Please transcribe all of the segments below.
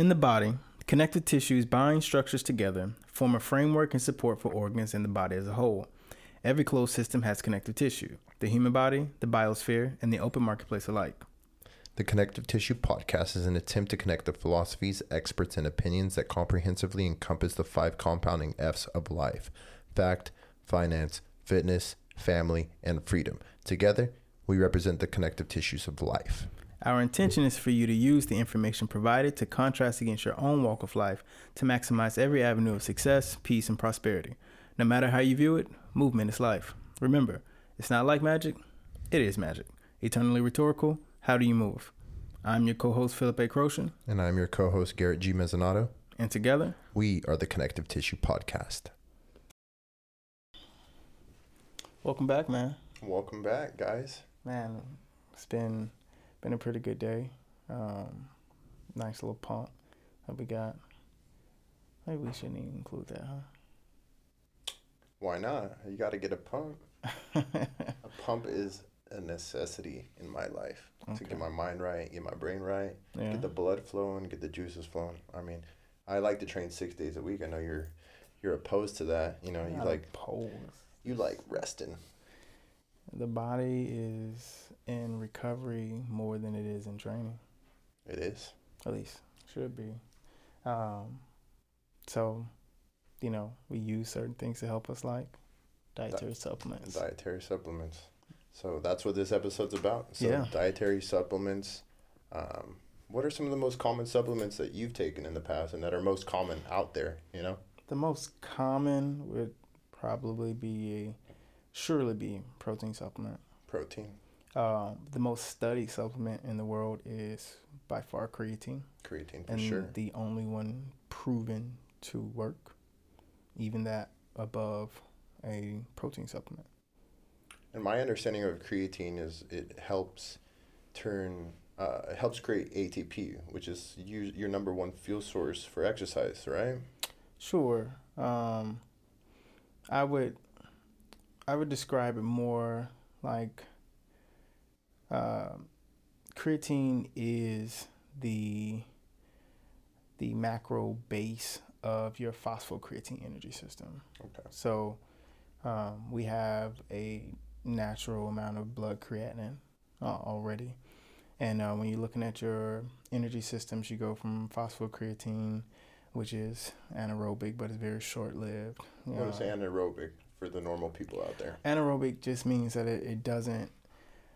In the body, connective tissues bind structures together, form a framework and support for organs in the body as a whole. Every closed system has connective tissue the human body, the biosphere, and the open marketplace alike. The Connective Tissue Podcast is an attempt to connect the philosophies, experts, and opinions that comprehensively encompass the five compounding F's of life fact, finance, fitness, family, and freedom. Together, we represent the connective tissues of life. Our intention is for you to use the information provided to contrast against your own walk of life to maximize every avenue of success, peace, and prosperity. No matter how you view it, movement is life. Remember, it's not like magic, it is magic. Eternally rhetorical, how do you move? I'm your co host, Philip A. Croshen. And I'm your co host, Garrett G. Mezzanato. And together, we are the Connective Tissue Podcast. Welcome back, man. Welcome back, guys. Man, it's been been a pretty good day. Um, nice little pump that we got. Maybe we shouldn't even include that, huh? Why not? You got to get a pump. a pump is a necessity in my life okay. to get my mind right, get my brain right, yeah. get the blood flowing, get the juices flowing. I mean, I like to train six days a week. I know you're you're opposed to that. You know, you like opposed. You like resting. The body is in recovery more than it is in training. It is. At least should be. Um, so, you know, we use certain things to help us, like dietary Di- supplements. Dietary supplements. So that's what this episode's about. So yeah. dietary supplements. Um, what are some of the most common supplements that you've taken in the past and that are most common out there, you know? The most common would probably be surely be protein supplement. Protein. Uh, the most studied supplement in the world is by far creatine. Creatine, for and sure. the only one proven to work, even that above a protein supplement. And my understanding of creatine is it helps turn, uh, it helps create ATP, which is you, your number one fuel source for exercise, right? Sure. Um, I would, I would describe it more like uh, creatine is the the macro base of your phosphocreatine energy system. Okay. So um, we have a natural amount of blood creatinine uh, already. And uh, when you're looking at your energy systems, you go from phosphocreatine, which is anaerobic, but it's very short lived. What is anaerobic for the normal people out there? Anaerobic just means that it, it doesn't,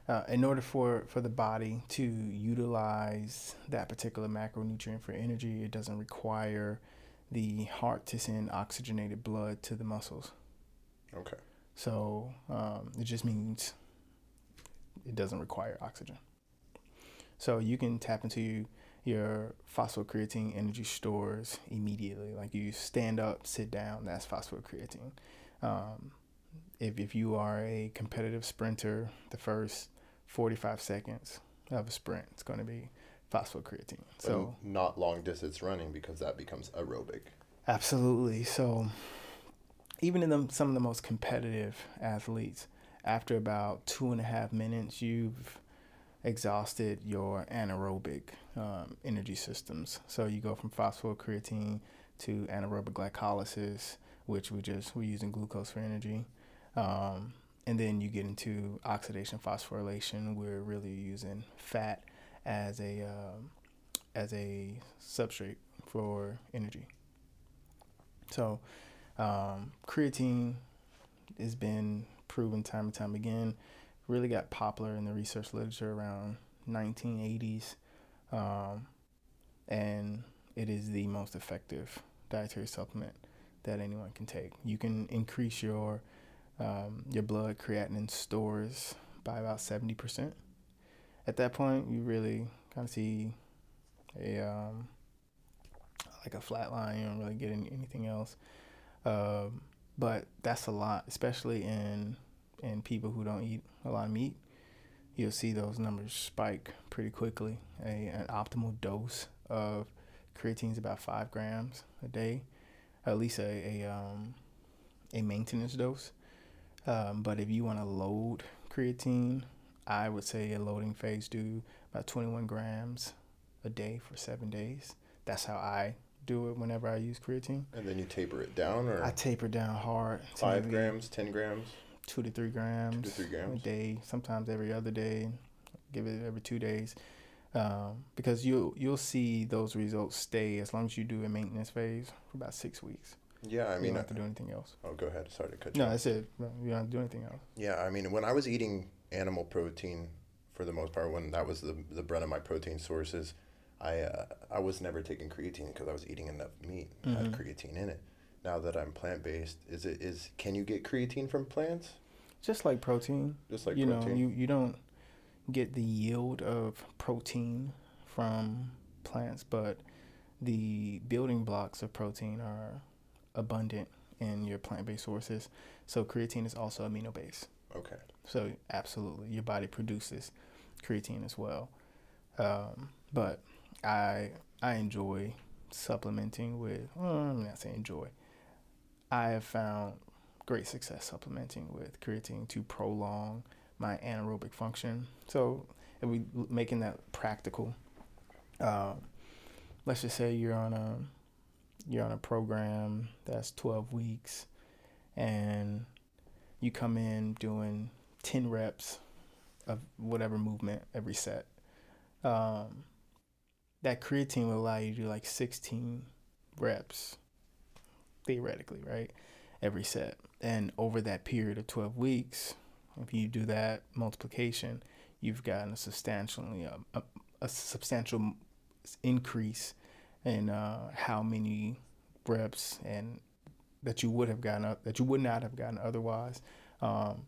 uh, in order for, for the body to utilize that particular macronutrient for energy, it doesn't require the heart to send oxygenated blood to the muscles. Okay. So um, it just means it doesn't require oxygen. So you can tap into your phosphocreatine energy stores immediately. Like you stand up, sit down, that's phosphocreatine. Um, if, if you are a competitive sprinter, the first 45 seconds of a sprint, it's going to be phosphocreatine. So not long distance running because that becomes aerobic. Absolutely. So even in the, some of the most competitive athletes, after about two and a half minutes, you've exhausted your anaerobic um, energy systems. So you go from phosphocreatine to anaerobic glycolysis, which we just we're using glucose for energy, um, and then you get into oxidation phosphorylation. We're really using fat as a um, as a substrate for energy. So um, creatine has been proven time and time again. Really got popular in the research literature around 1980s, um, and it is the most effective dietary supplement that anyone can take. You can increase your um, your blood creatinine stores by about 70%. At that point, you really kind of see a um, like a flat line. You don't really get any, anything else. Um, but that's a lot, especially in in people who don't eat a lot of meat. You'll see those numbers spike pretty quickly. A an optimal dose of creatine is about five grams a day, at least a a um, a maintenance dose. Um, but if you want to load creatine, I would say a loading phase do about 21 grams a day for seven days that's how I do it whenever I use creatine. And then you taper it down, or I taper down hard. Five grams, ten grams. Two to three grams. Two to three grams a day. Sometimes every other day. Give it every two days, um, because you you'll see those results stay as long as you do a maintenance phase for about six weeks. Yeah, I mean, you don't have to do anything else. Oh, go ahead. Sorry to cut you. No, that's it. You don't have to do anything else. Yeah, I mean, when I was eating animal protein, for the most part, when that was the the bread of my protein sources, I uh, I was never taking creatine because I was eating enough meat mm-hmm. had creatine in it. Now that I'm plant based, is it is can you get creatine from plants? Just like protein. Just like you protein. know, you you don't get the yield of protein from plants, but the building blocks of protein are abundant in your plant based sources. So creatine is also amino based. Okay. So absolutely, your body produces creatine as well. Um, but I I enjoy supplementing with. Well, I'm not saying enjoy. I have found great success supplementing with creatine to prolong my anaerobic function. So if we making that practical, um, let's just say you're on a you're on a program that's 12 weeks and you come in doing 10 reps of whatever movement every set um, that creatine will allow you to do like 16 reps theoretically right every set and over that period of 12 weeks if you do that multiplication you've gotten a substantially uh, a, a substantial increase in uh, how many reps and that you would have gotten up that you would not have gotten otherwise um,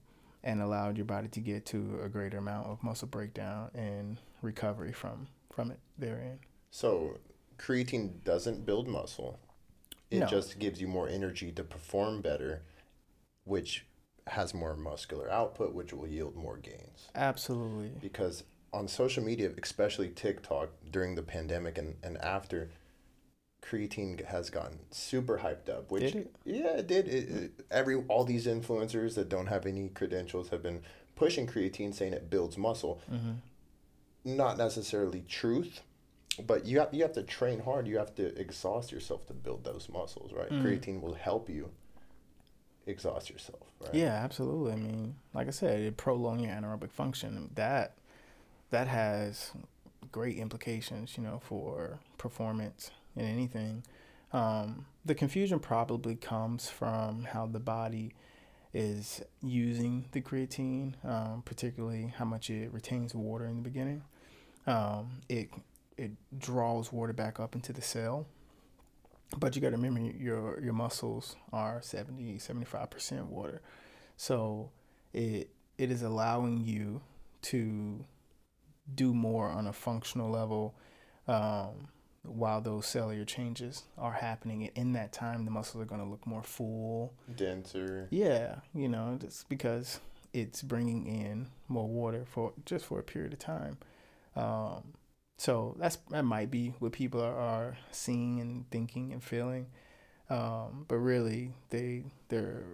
and allowed your body to get to a greater amount of muscle breakdown and recovery from from it therein. So creatine doesn't build muscle. It no. just gives you more energy to perform better, which has more muscular output, which will yield more gains. Absolutely. Because on social media, especially TikTok during the pandemic and, and after, creatine has gotten super hyped up. Which did it? yeah, it did. It, it, every all these influencers that don't have any credentials have been pushing creatine, saying it builds muscle. Mm-hmm not necessarily truth, but you have you have to train hard. You have to exhaust yourself to build those muscles, right? Mm. Creatine will help you exhaust yourself, right? Yeah, absolutely. I mean, like I said, it prolong your anaerobic function. That that has great implications, you know, for performance in anything. Um, the confusion probably comes from how the body is using the creatine, um, particularly how much it retains water in the beginning. Um, it it draws water back up into the cell. But you got to remember your your muscles are 70 75% water. So it it is allowing you to do more on a functional level um, while those cellular changes are happening. And in that time, the muscles are going to look more full, denser. Yeah, you know, just because it's bringing in more water for just for a period of time. Um, so that's that might be what people are, are seeing and thinking and feeling, um, but really they they're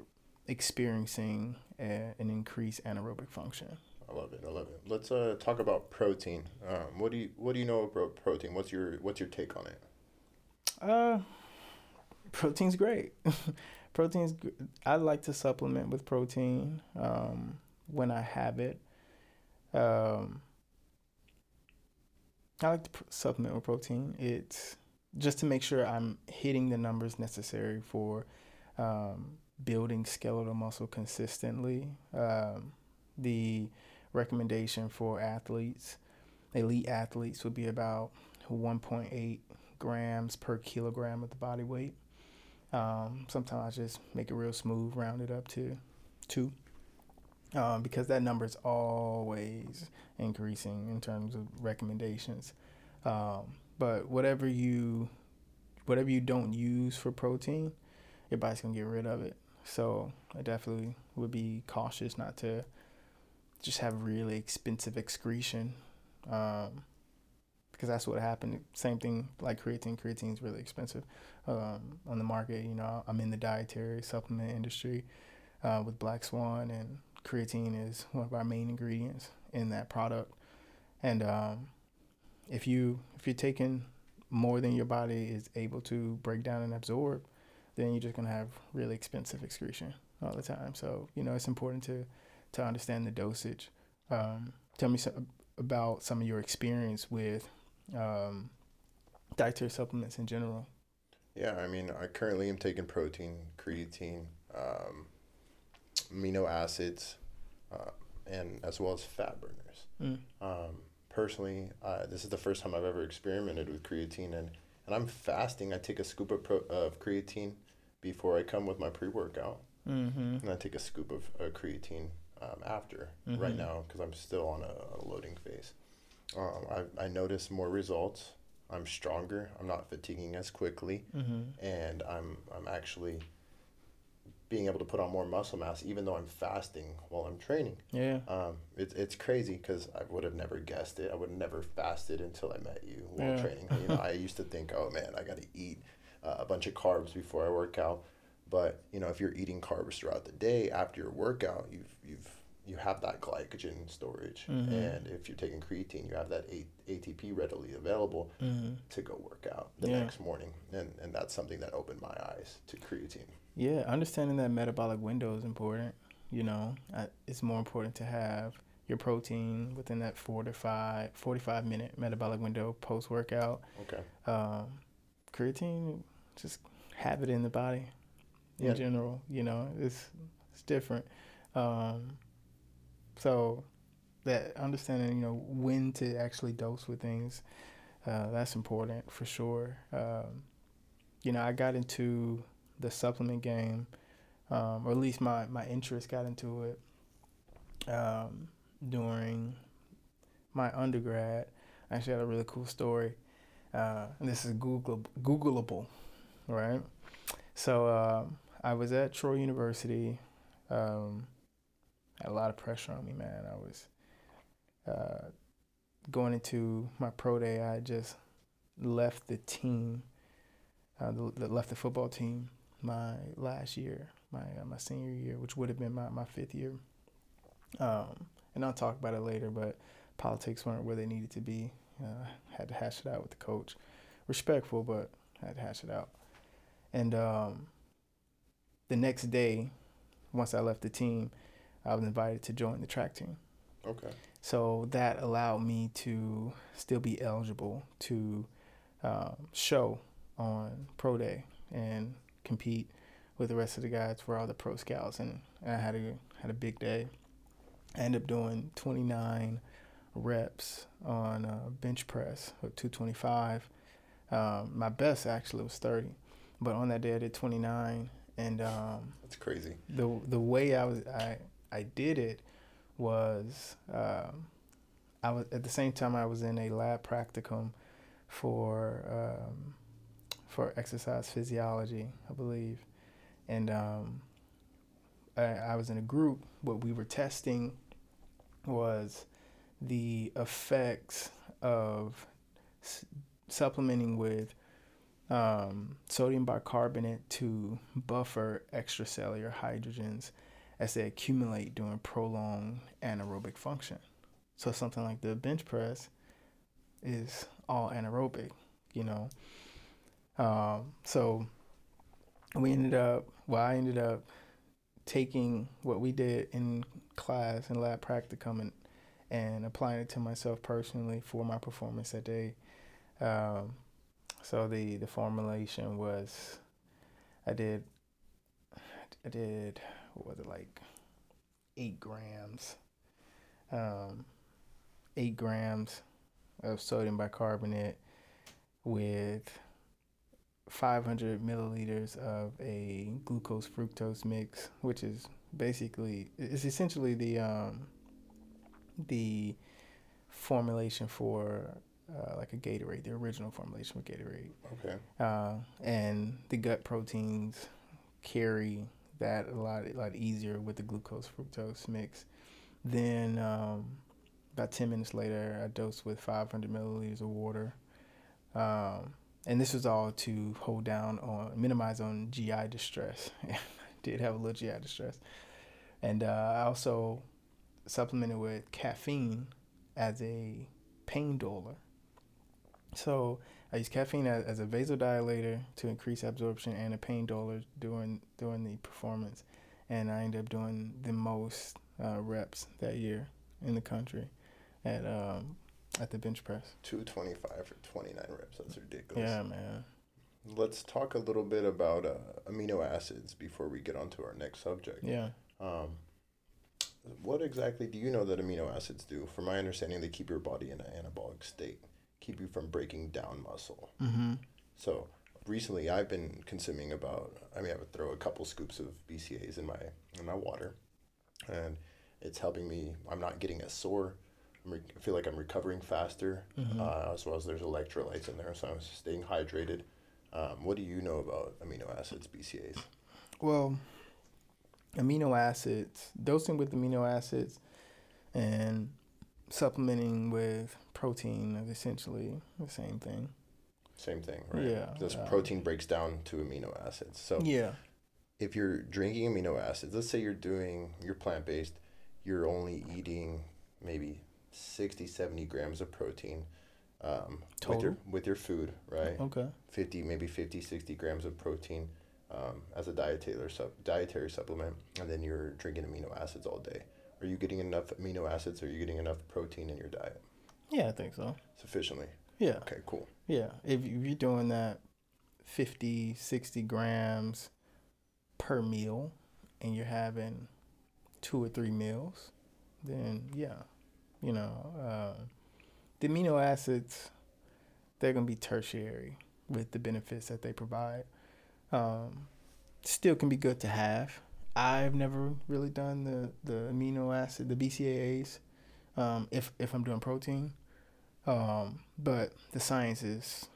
experiencing a, an increased anaerobic function. I love it. I love it. Let's uh, talk about protein. Um, what do you what do you know about protein? What's your what's your take on it? Uh, protein's great. protein's I like to supplement with protein um, when I have it. Um, I like to supplement with protein. It's just to make sure I'm hitting the numbers necessary for um, building skeletal muscle consistently. Um, the recommendation for athletes, elite athletes, would be about 1.8 grams per kilogram of the body weight. Um, sometimes I just make it real smooth, round it up to two um, because that number is always increasing in terms of recommendations. Um, but whatever you whatever you don't use for protein, your body's gonna get rid of it. So I definitely would be cautious not to just have really expensive excretion, um, because that's what happened. Same thing like creatine. Creatine is really expensive um, on the market. You know, I'm in the dietary supplement industry uh, with Black Swan and creatine is one of our main ingredients in that product. And um, if you if you're taking more than your body is able to break down and absorb, then you're just gonna have really expensive excretion all the time. So you know it's important to to understand the dosage. Um, tell me some, about some of your experience with um, dietary supplements in general. Yeah, I mean, I currently am taking protein, creatine, um, amino acids, uh, and as well as fat burners. Mm. Um, personally, uh, this is the first time I've ever experimented with creatine, and, and I'm fasting. I take a scoop of, pro- of creatine before I come with my pre workout, mm-hmm. and I take a scoop of uh, creatine um, after mm-hmm. right now because I'm still on a, a loading phase. Um, I I notice more results. I'm stronger. I'm not fatiguing as quickly, mm-hmm. and I'm I'm actually being able to put on more muscle mass even though I'm fasting while I'm training. Yeah. Um, it's it's crazy because I would have never guessed it. I would have never fasted until I met you while yeah. training. You know, I used to think, oh man, I got to eat uh, a bunch of carbs before I work out. But you know, if you're eating carbs throughout the day after your workout, you've you've you have that glycogen storage, mm-hmm. and if you're taking creatine, you have that A- ATP readily available mm-hmm. to go work out the yeah. next morning, and and that's something that opened my eyes to creatine. Yeah, understanding that metabolic window is important. You know, it's more important to have your protein within that four to five, 45 minute metabolic window post workout. Okay. Um, creatine, just have it in the body in yeah. general. You know, it's it's different. Um, so that understanding, you know, when to actually dose with things, uh, that's important for sure. Um, you know, I got into the supplement game, um, or at least my, my interest got into it um, during my undergrad. I actually had a really cool story. Uh, this is Google Googleable, right? So uh, I was at Troy University. Um, had a lot of pressure on me, man. I was uh, going into my pro day. I just left the team, uh, the, left the football team my last year, my uh, my senior year, which would have been my, my fifth year. Um, and I'll talk about it later, but politics weren't where they needed to be. Uh, had to hash it out with the coach. Respectful, but had to hash it out. And um, the next day, once I left the team, I was invited to join the track team. Okay. So that allowed me to still be eligible to um, show on pro day and compete with the rest of the guys for all the pro scouts, and, and I had a had a big day. I ended up doing 29 reps on uh, bench press with 225. Um, my best actually was 30, but on that day I did 29, and um, that's crazy. The the way I was I I did it was um, I was at the same time I was in a lab practicum for um, for exercise physiology, I believe, and um, I, I was in a group. What we were testing was the effects of supplementing with um, sodium bicarbonate to buffer extracellular hydrogens as they accumulate during prolonged anaerobic function. So something like the bench press is all anaerobic, you know. Um, so we ended up, well, I ended up taking what we did in class and lab practicum and, and applying it to myself personally for my performance that day. Um, so the the formulation was, I did, I did, what was it like, eight grams, um, eight grams of sodium bicarbonate with 500 milliliters of a glucose fructose mix, which is basically it's essentially the um, the formulation for uh, like a Gatorade, the original formulation for Gatorade. Okay. Uh, and the gut proteins carry that a lot a lot easier with the glucose fructose mix. Then um, about ten minutes later, I dosed with 500 milliliters of water. Um, and this was all to hold down on minimize on GI distress. did have a little GI distress, and uh, I also supplemented with caffeine as a pain duller. So I use caffeine as, as a vasodilator to increase absorption and a pain doler during during the performance, and I ended up doing the most uh, reps that year in the country at um, at the bench press. Two twenty five for twenty nine reps. That's ridiculous. Yeah, man. Let's talk a little bit about uh, amino acids before we get on to our next subject. Yeah. Um, what exactly do you know that amino acids do? From my understanding, they keep your body in an anabolic state, keep you from breaking down muscle. Mm-hmm. So recently, I've been consuming about. I mean, I would throw a couple scoops of BCAAs in my in my water, and it's helping me. I'm not getting as sore. Re- i feel like I'm recovering faster, Mm-hmm. uh, as well as there's electrolytes in there, so I'm staying hydrated. Um, what do you know about amino acids, BCAAs? Well, amino acids, dosing with amino acids, and supplementing with protein is essentially the same thing. Same thing, right? Yeah, This uh, protein breaks down to amino acids. So Yeah. if you're drinking amino acids, let's say you're doing, you're plant based, you're only eating maybe 60, 70 grams of protein um, with your with your food, right? Okay. 50, maybe 50, 60 grams of protein um, as a dietary, sub, dietary supplement, and then you're drinking amino acids all day. Are you getting enough amino acids? Are you getting enough protein in your diet Yeah, I think so. sufficiently? Yeah. Okay, cool. Yeah. If you're doing that 50, 60 grams per meal and you're having two or three meals, then yeah, you know, uh, the amino acids, they're going to be tertiary with the benefits that they provide. Um, still can be good to have. I've never really done the, the amino acid, the BCAAs, um, if, if I'm doing protein. Um, but the science is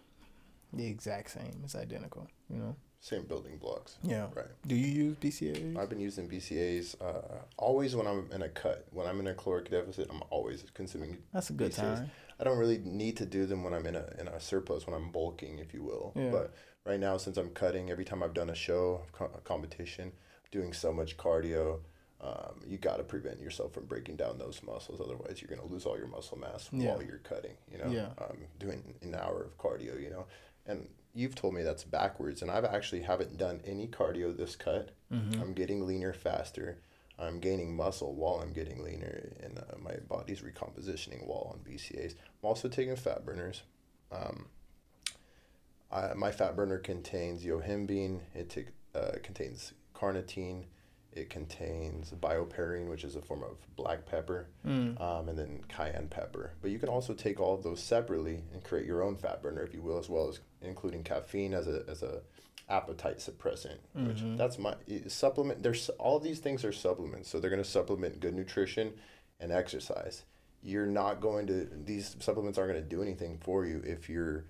the exact same. It's identical, you know? Same building blocks. Yeah. Right. Do you use BCAAs? I've been using BCAAs uh, always when I'm in a cut. When I'm in a caloric deficit, I'm always consuming. That's a good BCAAs. time. I don't really need to do them when I'm in a in a surplus, when I'm bulking, if you will. Yeah. But right now, since I'm cutting, every time I've done a show, a competition, doing so much cardio, um, you got to prevent yourself from breaking down those muscles. Otherwise, you're gonna lose all your muscle mass Yeah. while you're cutting. You know, Yeah. um, doing an hour of cardio. You know, and you've told me that's backwards, and I've actually haven't done any cardio this cut. Mm-hmm. I'm getting leaner faster. I'm gaining muscle while I'm getting leaner, and uh, my body's recompositioning while on BCAAs. I'm also taking fat burners. Um, I, my fat burner contains yohimbine. It take, uh, contains carnitine. It contains bioperine, which is a form of black pepper, Mm. um, and then cayenne pepper. But you can also take all of those separately and create your own fat burner, if you will, as well as including caffeine as a as a appetite suppressant. Which Mhm. that's my supplement. There's all these things are supplements, so they're going to supplement good nutrition and exercise. You're not going to these supplements aren't going to do anything for you if you're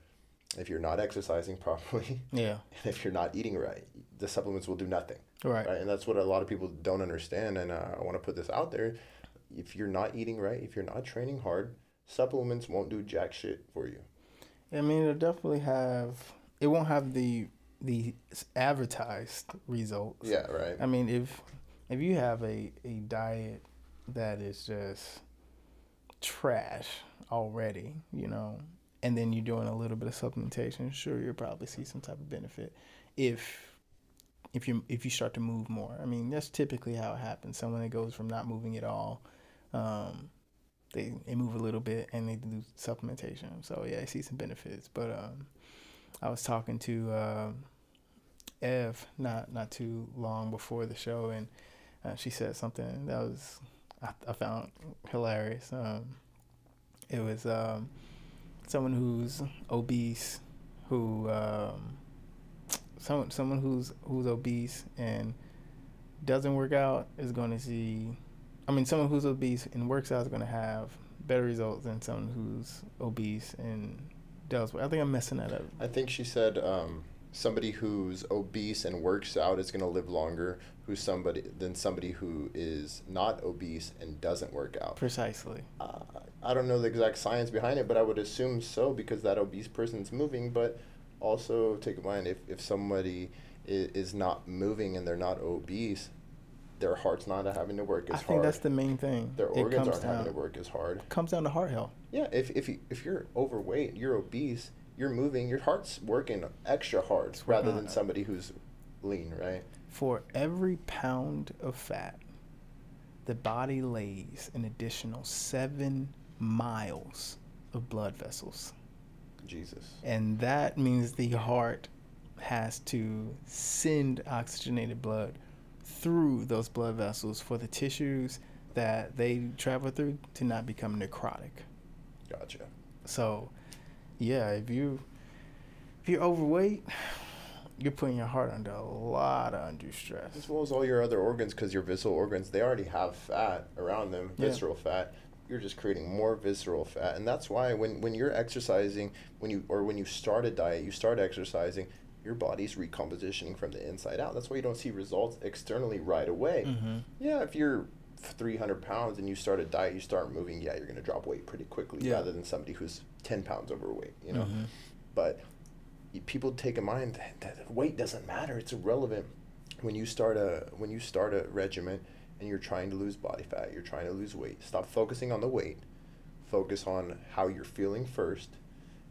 if you're not exercising properly Yeah. and if you're not eating right. The supplements will do nothing Right. right? And that's what a lot of people don't understand. And uh, I want to put this out there: if you're not eating right, if you're not training hard, supplements won't do jack shit for you. I mean, it'll definitely have. It won't have the the advertised results. Yeah, right. I mean, if if you have a a diet that is just trash already, you know, and then you're doing a little bit of supplementation, sure, you'll probably see some type of benefit. If if you if you start to move more, I mean, that's typically how it happens. Someone that goes from not moving at all, um, they they move a little bit and they do supplementation. So yeah, I see some benefits. But um, I was talking to. Um, Ev not not too long before the show, and uh, she said something that was I, I found hilarious. Um, it was um, someone who's obese, who um, someone someone who's who's obese and doesn't work out is going to see. I mean, someone who's obese and works out is going to have better results than someone who's obese and does. Work. I think I'm messing that up. I think she said um, somebody who's obese and works out is going to live longer who's somebody than somebody who is not obese and doesn't work out. Precisely. Uh, I don't know the exact science behind it, but I would assume so because that obese person's moving. But also take in mind if, if somebody is, is not moving and they're not obese, their heart's not having to work as hard. I think that's the main thing. their It organs aren't having to work as hard. It Comes down to heart health. Yeah, if if you, if you're overweight, you're obese, you're moving, your heart's working extra hard rather than somebody who's lean, right? For every pound of fat, the body lays an additional seven miles of blood vessels. Jesus. And that means the heart has to send oxygenated blood through those blood vessels for the tissues that they travel through to not become necrotic. Gotcha. So, yeah, if you if you're overweight, you're putting your heart under a lot of undue stress. As well as all your other organs, because your visceral organs they already have fat around them, yeah. visceral fat. You're just creating more visceral fat, and that's why when when you're exercising, when you or when you start a diet, you start exercising, your body's recompositioning from the inside out. That's why you don't see results externally right away. Mm-hmm. Yeah, if you're 300 pounds and you start a diet, you start moving, yeah, you're going to drop weight pretty quickly yeah. rather than somebody who's 10 pounds overweight, you know? Mm-hmm. But people take in mind that, that weight doesn't matter. It's irrelevant when you start a when you start a regimen and you're trying to lose body fat, you're trying to lose weight. Stop focusing on the weight. Focus on how you're feeling first.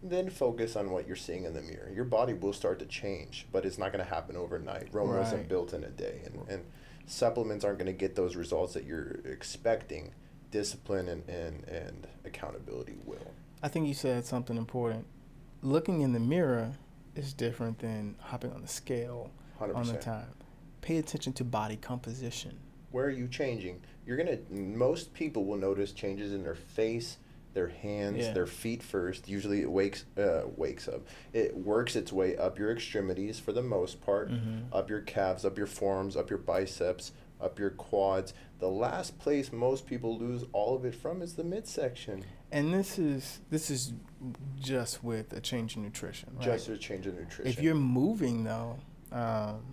Then focus on what you're seeing in the mirror. Your body will start to change, but it's not going to happen overnight. Rome right. wasn't built in a day, and, and supplements aren't going to get those results that you're expecting. Discipline and, and, and accountability will. I think you said something important. Looking in the mirror is different than hopping on the scale 100%. on the time. Pay attention to body composition. Where are you changing? You're gonna. Most people will notice changes in their face, their hands, yeah. their feet first. Usually, it wakes uh, wakes up. It works its way up your extremities for the most part, mm-hmm. up your calves, up your forearms, up your biceps, up your quads. The last place most people lose all of it from is the midsection. And this is this is just with a change in nutrition. Right? Just a change in nutrition. If you're moving though, um,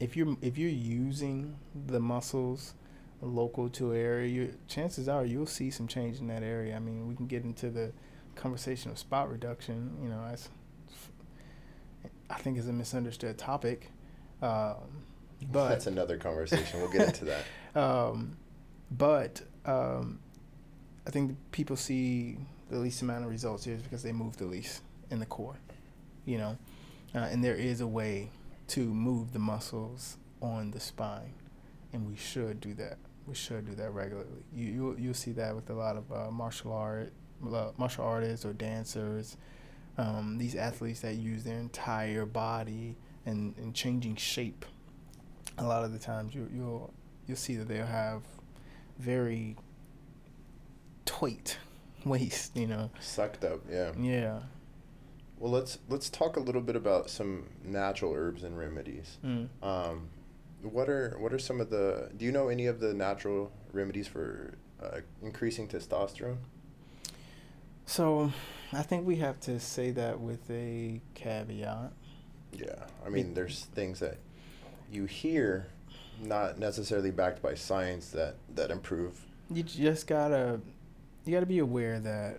if you're if you're using the muscles local to an area, you, chances are you'll see some change in that area. I mean, we can get into the conversation of spot reduction. You know, as I think is a misunderstood topic. Um, but that's another conversation. We'll get into that. Um, but um, I think people see the least amount of results here is because they move the least in the core, you know, uh, and there is a way to move the muscles on the spine, and we should do that. We should do that regularly. You you you'll see that with a lot of uh, martial art, martial artists or dancers, um, these athletes that use their entire body and, and changing shape. A lot of the times you you'll you'll see that they'll have very tight waist, you know. Sucked up, yeah. Yeah. Well, let's let's talk a little bit about some natural herbs and remedies. Mm. Um, what are what are some of the? Do you know any of the natural remedies for uh, increasing testosterone? So, I think we have to say that with a caveat. Yeah, I mean, there's things that you hear, not necessarily backed by science, that that improve. You just gotta you got to be aware that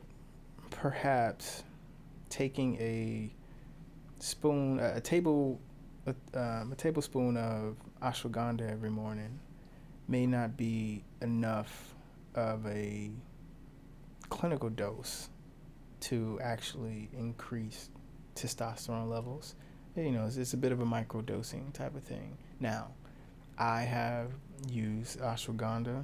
perhaps taking a spoon, a, table, a, um, a tablespoon of ashwagandha every morning may not be enough of a clinical dose to actually increase testosterone levels. You know, it's, it's a bit of a micro dosing type of thing. Now, I have used ashwagandha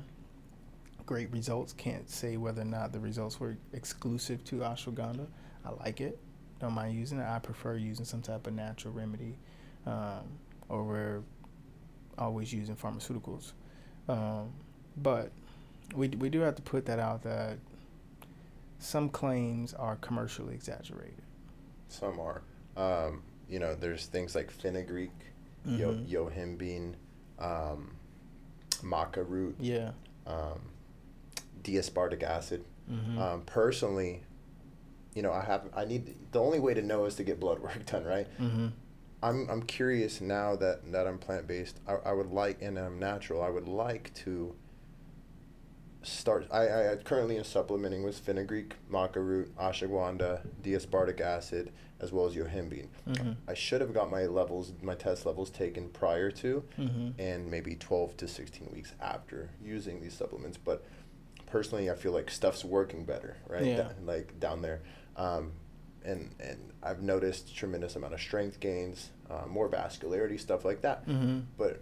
great results. Can't say whether or not the results were exclusive to ashwagandha. I like it. Don't mind using it. I prefer using some type of natural remedy, um, or we're always using pharmaceuticals. Um, but we we do have to put that out that some claims are commercially exaggerated. Some are. Um, you know, there's things like fenugreek, mm-hmm. yo- yohimbine, um, maca root. Yeah. Um, D-aspartic acid. Mm-hmm. Um, personally, you know, I have I need the only way to know is to get blood work done, right? Mm-hmm. I'm I'm curious now that that I'm plant based. I, I would like and I'm natural. I would like to start. I I currently am supplementing with fenugreek, maca root, ashwagandha, D-aspartic acid, as well as yohimbine. Mm-hmm. I should have got my levels, my test levels taken prior to, mm-hmm. and maybe twelve to sixteen weeks after using these supplements, but personally, I feel like stuff's working better, right? Yeah. like down there. Um, and and I've noticed tremendous amount of strength gains, uh, more vascularity, stuff like that. Mm-hmm. But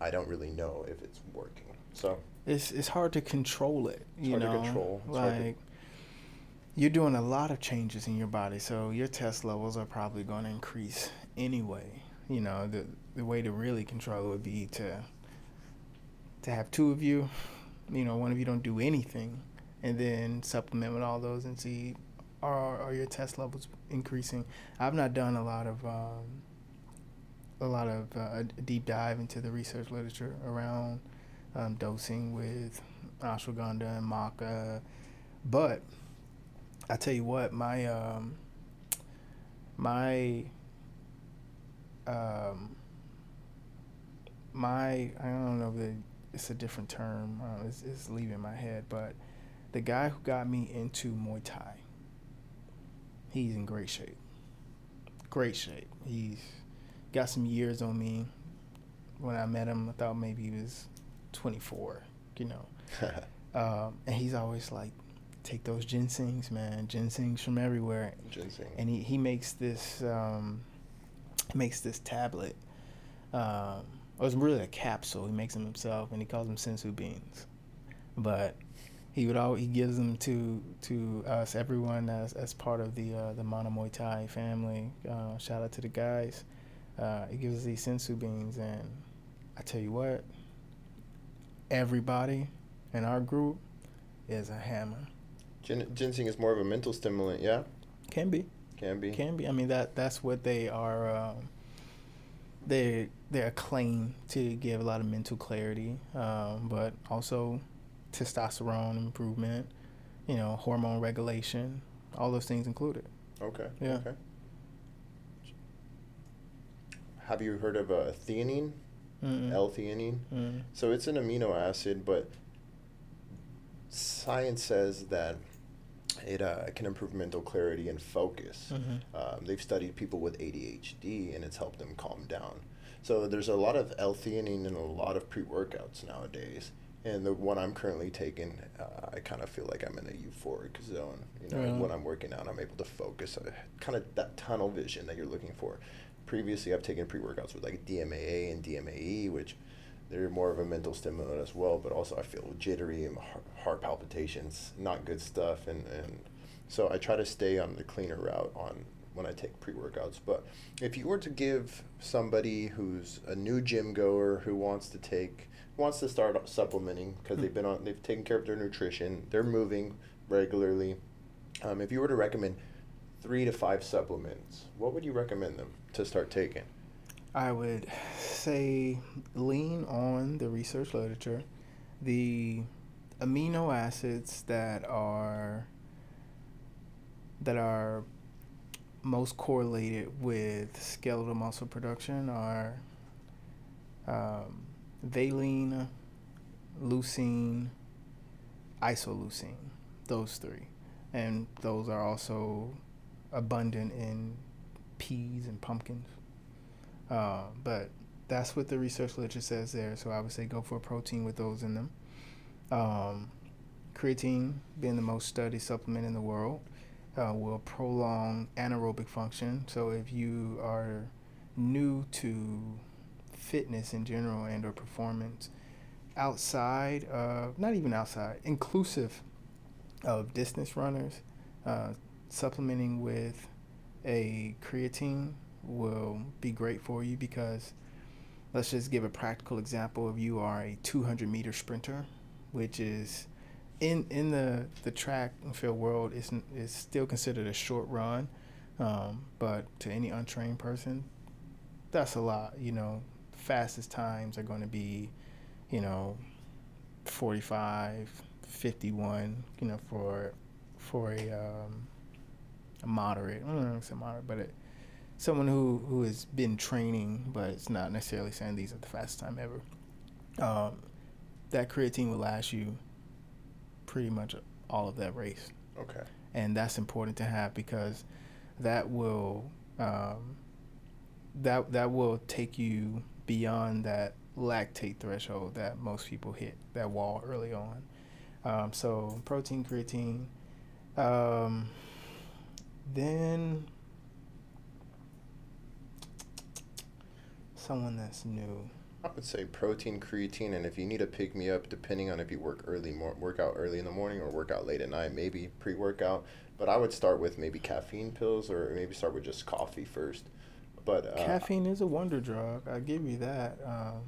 I don't really know if it's working. So it's it's hard to control it. It's you know, control. It's like you're doing a lot of changes in your body, so your test levels are probably going to increase anyway. You know, the the way to really control it would be to to have two of you. You know, one of you don't do anything, and then supplement with all those and see are are your test levels increasing. I've not done a lot of um, a lot of uh, deep dive into the research literature around um, dosing with ashwagandha and maca, but I tell you what, my um, my um, my I don't know if it's a different term. Uh, it's, it's leaving my head, but the guy who got me into Muay Thai, he's in great shape. Great shape. He's got some years on me. When I met him, I thought maybe he was 24, you know. um, and he's always like, take those ginsengs, man. Ginsengs from everywhere. Ginseng. And he, he makes this um, makes this tablet. Um, it was really a capsule. He makes them himself, and he calls them senzu beans. But he would always he gives them to to us, everyone as as part of the uh, the Mana Muay Thai family. Uh, shout out to the guys. Uh, he gives us these senzu beans, and I tell you what, everybody in our group is a hammer. Gin- ginseng is more of a mental stimulant, yeah. Can be. Can be. Can be. I mean that that's what they are. Um, they they're acclaimed to give a lot of mental clarity, um, but also testosterone improvement. You know, hormone regulation, all those things included. Okay. Yeah. Okay. Have you heard of uh, theanine? L-theanine. Mm. So it's an amino acid, but science says that it uh, can improve mental clarity and focus. Mm-hmm. Um, they've studied people with ADHD, and it's helped them calm down. So there's a lot of L-theanine in a lot of pre-workouts nowadays. And the one I'm currently taking, uh, I kind of feel like I'm in a euphoric zone. You know, yeah. when I'm working out, I'm able to focus, uh, kind of that tunnel vision that you're looking for previously I've taken pre workouts with like DMAA and DMAE, which they're more of a mental stimulant as well, but also I feel jittery and heart palpitations, not good stuff, and and so I try to stay on the cleaner route on when I take pre workouts. But if you were to give somebody who's a new gym goer who wants to take wants to start supplementing because they've been on they've taken care of their nutrition, they're moving regularly. Um, if you were to recommend three to five supplements, what would you recommend them to start taking? I would say lean on the research literature. The amino acids that are that are most correlated with skeletal muscle production are um, valine, leucine, isoleucine, those three. And those are also abundant in peas and pumpkins. Uh, but that's what the research literature says there. So I would say go for a protein with those in them. Um, creatine, being the most studied supplement in the world, uh, will prolong anaerobic function. So if you are new to fitness in general and or performance outside of not even outside inclusive of distance runners uh, supplementing with a creatine will be great for you because let's just give a practical example if you are a 200 meter sprinter which is in in the the track and field world is is still considered a short run um, but to any untrained person that's a lot you know fastest times are going to be you know 45 51 you know for for a um, a moderate. I don't know if it's moderate, but it, someone who who has been training, but it's not necessarily saying these are the fastest time ever. Um, that creatine will last you pretty much all of that race. Okay. And that's important to have because that will um, that that will take you beyond that lactate threshold that most people hit that wall early on. Um, so protein, creatine. Um, Then someone that's new. I would say protein, creatine, and if you need to pick me up, depending on if you work early, more work out early in the morning or work out late at night, maybe pre workout. But I would start with maybe caffeine pills or maybe start with just coffee first. But uh, caffeine is a wonder drug. I give you that. Um,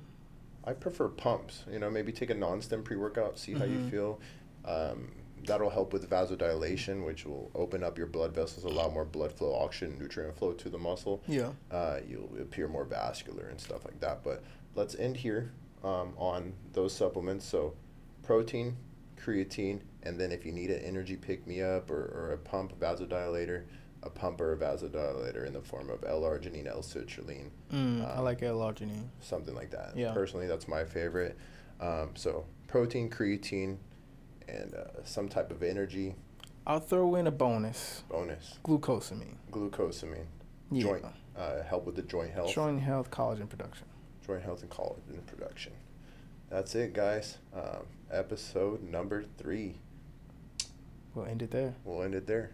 I prefer pumps. You know, maybe take a non-stim pre-workout, see how mm-hmm. you feel. Um, that'll help with vasodilation, which will open up your blood vessels, allow more blood flow, oxygen, nutrient flow to the muscle. Yeah. Uh, you'll appear more vascular and stuff like that. But let's end here um, on those supplements. So, protein, creatine, and then if you need an energy pick me up or, or a pump vasodilator, a pumper vasodilator in the form of L-arginine, L-citrulline. Mm, um, I like L-arginine. Something like that. Yeah. Personally, that's my favorite. Um, so protein, creatine, and uh, some type of energy. I'll throw in a bonus. Bonus. Glucosamine. Glucosamine. Yeah. Joint. Uh, help with the joint health. Joint health, collagen production. Joint health and collagen production. That's it, guys. Um, episode number three. We'll end it there. We'll end it there.